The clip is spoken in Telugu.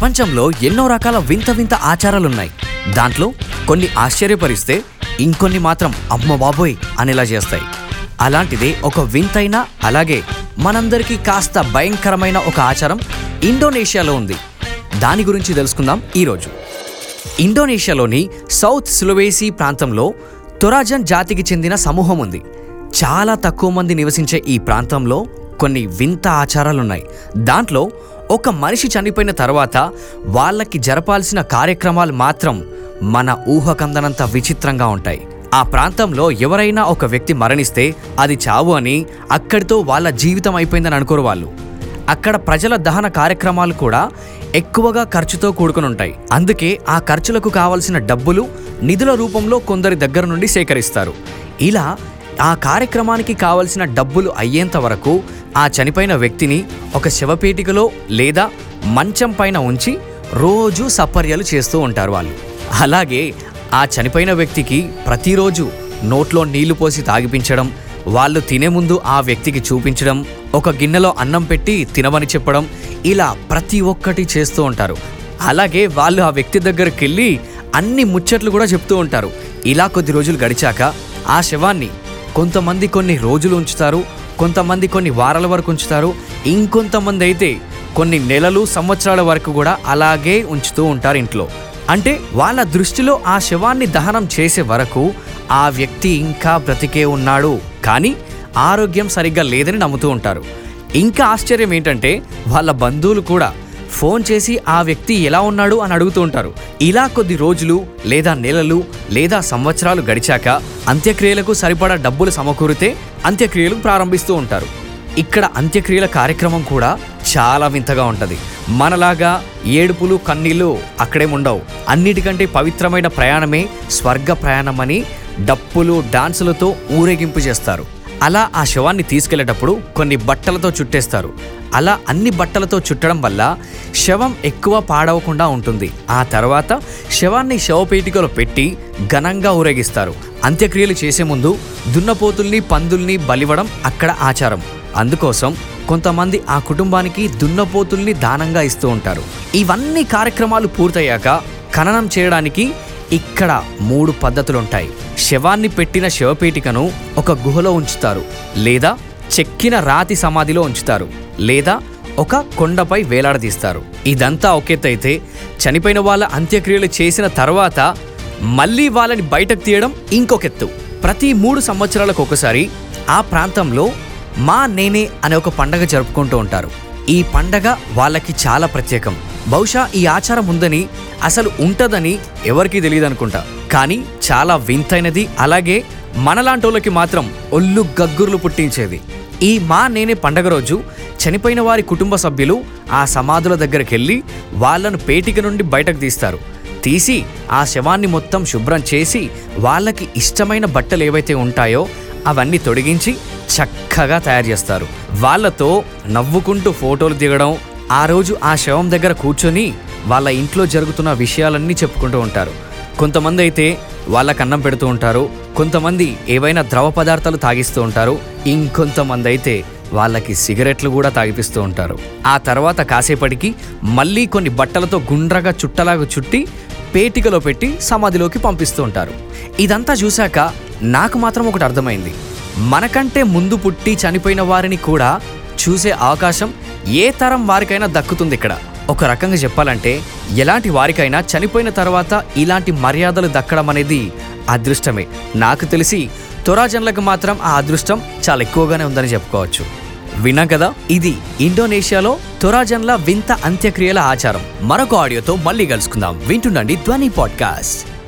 ప్రపంచంలో ఎన్నో రకాల వింత వింత ఆచారాలున్నాయి. దాంట్లో కొన్ని ఆశ్చర్యపరిస్తే ఇంకొన్ని మాత్రం అమ్మ బాబోయ్ అనేలా చేస్తాయి. అలాంటిదే ఒక వింతైన అలాగే మనందరికీ కాస్త భయంకరమైన ఒక ఆచారం ఇండోనేషియాలో ఉంది. దాని గురించి తెలుసుకుందాం ఈరోజు. ఇండోనేషియాలోని సౌత్ సులవేసి ప్రాంతంలో తొరాజన్ జాతికి చెందిన సమూహం ఉంది. చాలా తక్కువ మంది నివసించే ఈ ప్రాంతంలో కొన్ని వింత ఆచారాలున్నాయి. దాంట్లో ఒక మనిషి చనిపోయిన తర్వాత వాళ్ళకి జరపాల్సిన కార్యక్రమాలు మాత్రం మన ఊహకందనంత విచిత్రంగా ఉంటాయి. ఆ ప్రాంతంలో ఎవరైనా ఒక వ్యక్తి మరణిస్తే అది చావు అని అక్కడితో వాళ్ళ జీవితం అయిపోయిందని అనుకోరు వాళ్ళు. అక్కడ ప్రజల దహన కార్యక్రమాలు కూడా ఎక్కువగా ఖర్చుతో కూడుకుని ఉంటాయి. అందుకే ఆ ఖర్చులకు కావలసిన డబ్బులు నిధుల రూపంలో కొందరి దగ్గర నుండి సేకరిస్తారు. ఇలా ఆ కార్యక్రమానికి కావలసిన డబ్బులు అయ్యేంత వరకు ఆ చనిపోయిన వ్యక్తిని ఒక శవపేటికలో లేదా మంచం పైన ఉంచి రోజు సపర్యలు చేస్తూ ఉంటారు వాళ్ళు. అలాగే ఆ చనిపోయిన వ్యక్తికి ప్రతిరోజు నోట్లో నీళ్ళు పోసి తాగిపించడం వాళ్ళు తినే ముందు ఆ వ్యక్తికి చూపించడం ఒక గిన్నెలో అన్నం పెట్టి తినమని చెప్పడం ఇలా ప్రతి ఒక్కటి చేస్తూ ఉంటారు. అలాగే వాళ్ళు ఆ వ్యక్తి దగ్గరికి వెళ్ళి అన్ని ముచ్చట్లు కూడా చెప్తూ ఉంటారు. ఇలా కొద్ది రోజులు గడిచాక ఆ శవాన్ని కొంతమంది కొన్ని రోజులు ఉంచుతారు కొంతమంది కొన్ని వారాల వరకు ఉంచుతారు ఇంకొంతమంది అయితే కొన్ని నెలలు సంవత్సరాల వరకు కూడా అలాగే ఉంచుతూ ఉంటారు ఇంట్లో. అంటే వాళ్ళ దృష్టిలో ఆ శవాన్ని దహనం చేసే వరకు ఆ వ్యక్తి ఇంకా బ్రతికే ఉన్నాడు. కానీ ఆరోగ్యం సరిగ్గా లేదని నమ్ముతూ ఉంటారు. ఇంకా ఆశ్చర్యం ఏంటంటే వాళ్ళ బంధువులు కూడా ఫోన్ చేసి ఆ వ్యక్తి ఎలా ఉన్నాడు అని అడుగుతూ ఉంటారు. ఇలా కొద్ది రోజులు లేదా నెలలు లేదా సంవత్సరాలు గడిచాక అంత్యక్రియలకు సరిపడా డబ్బులు సమకూరితే అంత్యక్రియలు ప్రారంభిస్తూ ఉంటారు. ఇక్కడ అంత్యక్రియల కార్యక్రమం కూడా చాలా వింతగా ఉంటది. మనలాగా ఏడుపులు కన్నీళ్ళు అక్కడేముండవు అన్నిటికంటే పవిత్రమైన ప్రయాణమే స్వర్గ ప్రయాణమని డప్పులు డాన్సులతో ఊరేగింపు చేస్తారు. అలా ఆ శవాన్ని తీసుకెళ్ళేటప్పుడు కొన్ని బట్టలతో చుట్టేస్తారు. అలా అన్ని బట్టలతో చుట్టడం వల్ల శవం ఎక్కువ పాడవకుండా ఉంటుంది. ఆ తర్వాత శవాన్ని శవపేటికలో పెట్టి ఘనంగా ఊరేగిస్తారు. అంత్యక్రియలు చేసే ముందు దున్నపోతుల్ని పందుల్ని బలివ్వడం అక్కడ ఆచారం. అందుకోసం కొంతమంది ఆ కుటుంబానికి దున్నపోతుల్ని దానంగా ఇస్తూ ఉంటారు. ఇవన్నీ కార్యక్రమాలు పూర్తయ్యాక ఖననం చేయడానికి ఇక్కడ మూడు పద్ధతులుంటాయి. శవాన్ని పెట్టిన శవపేటికను ఒక గుహలో ఉంచుతారు. లేదా చెక్కిన రాతి సమాధిలో ఉంచుతారు. లేదా ఒక కొండపై వేలాడదీస్తారు. ఇదంతా ఒకెత్తైతే చనిపోయిన వాళ్ళ అంత్యక్రియలు చేసిన తర్వాత మళ్ళీ వాళ్ళని బయటకు తీయడం ఇంకొకెత్తు. ప్రతి మూడు సంవత్సరాలకు ఒకసారి ఆ ప్రాంతంలో మా నేనే అనే ఒక పండగ జరుపుకుంటూ ఉంటారు. ఈ పండగ వాళ్ళకి చాలా ప్రత్యేకం. బహుశా ఈ ఆచారం ఉందని అసలు ఉంటదని ఎవరికీ తెలియదు అనుకుంటా కానీ చాలా వింతైనది అలాగే మనలాంటోళ్ళకి మాత్రం ఒళ్ళు గగ్గుర్లు పుట్టించేది ఈ మా నేనే పండగ రోజు చనిపోయిన వారి కుటుంబ సభ్యులు ఆ సమాధుల దగ్గరికి వెళ్ళి వాళ్ళను పేటిక నుండి బయటకు తీస్తారు. తీసి ఆ శవాన్ని మొత్తం శుభ్రం చేసి వాళ్ళకి ఇష్టమైన బట్టలు ఏవైతే ఉంటాయో అవన్నీ తొడిగించి చక్కగా తయారు చేస్తారు. వాళ్ళతో నవ్వుకుంటూ ఫోటోలు దిగడం ఆ రోజు ఆ శవం దగ్గర కూర్చొని వాళ్ళ ఇంట్లో జరుగుతున్న విషయాలన్నీ చెప్పుకుంటూ ఉంటారు. కొంతమంది అయితే వాళ్ళ అన్నం పెడుతూ ఉంటారు. కొంతమంది ఏవైనా ద్రవ పదార్థాలు తాగిస్తూ ఉంటారు. ఇంకొంతమంది అయితే వాళ్ళకి సిగరెట్లు కూడా తాగిపిస్తూ ఉంటారు. ఆ తర్వాత కాసేపటికి మళ్ళీ కొన్ని బట్టలతో గుండ్రగా చుట్టలాగా చుట్టి పేటికలో పెట్టి సమాధిలోకి పంపిస్తూ ఉంటారు. ఇదంతా చూశాక నాకు మాత్రం ఒకటి అర్థమైంది. మనకంటే ముందు పుట్టి చనిపోయిన వారిని కూడా చూసే అవకాశం ఏ తరం వారికైనా దక్కుతుంది ఇక్కడ. ఒక రకంగా చెప్పాలంటే ఎలాంటి వారికైనా చనిపోయిన తర్వాత ఇలాంటి మర్యాదలు దక్కడం అనేది అదృష్టమే. నాకు తెలిసి తొరాజన్లకు మాత్రం ఆ అదృష్టం చాలా ఎక్కువగానే ఉందని చెప్పుకోవచ్చు. విన్నాం కదా? ఇది ఇండోనేషియాలో తొరాజన్ల వింత అంత్యక్రియల ఆచారం. మరొక ఆడియోతో మళ్ళీ కలుసుకుందాం. వింటుండండి ధ్వని పాడ్కాస్ట్.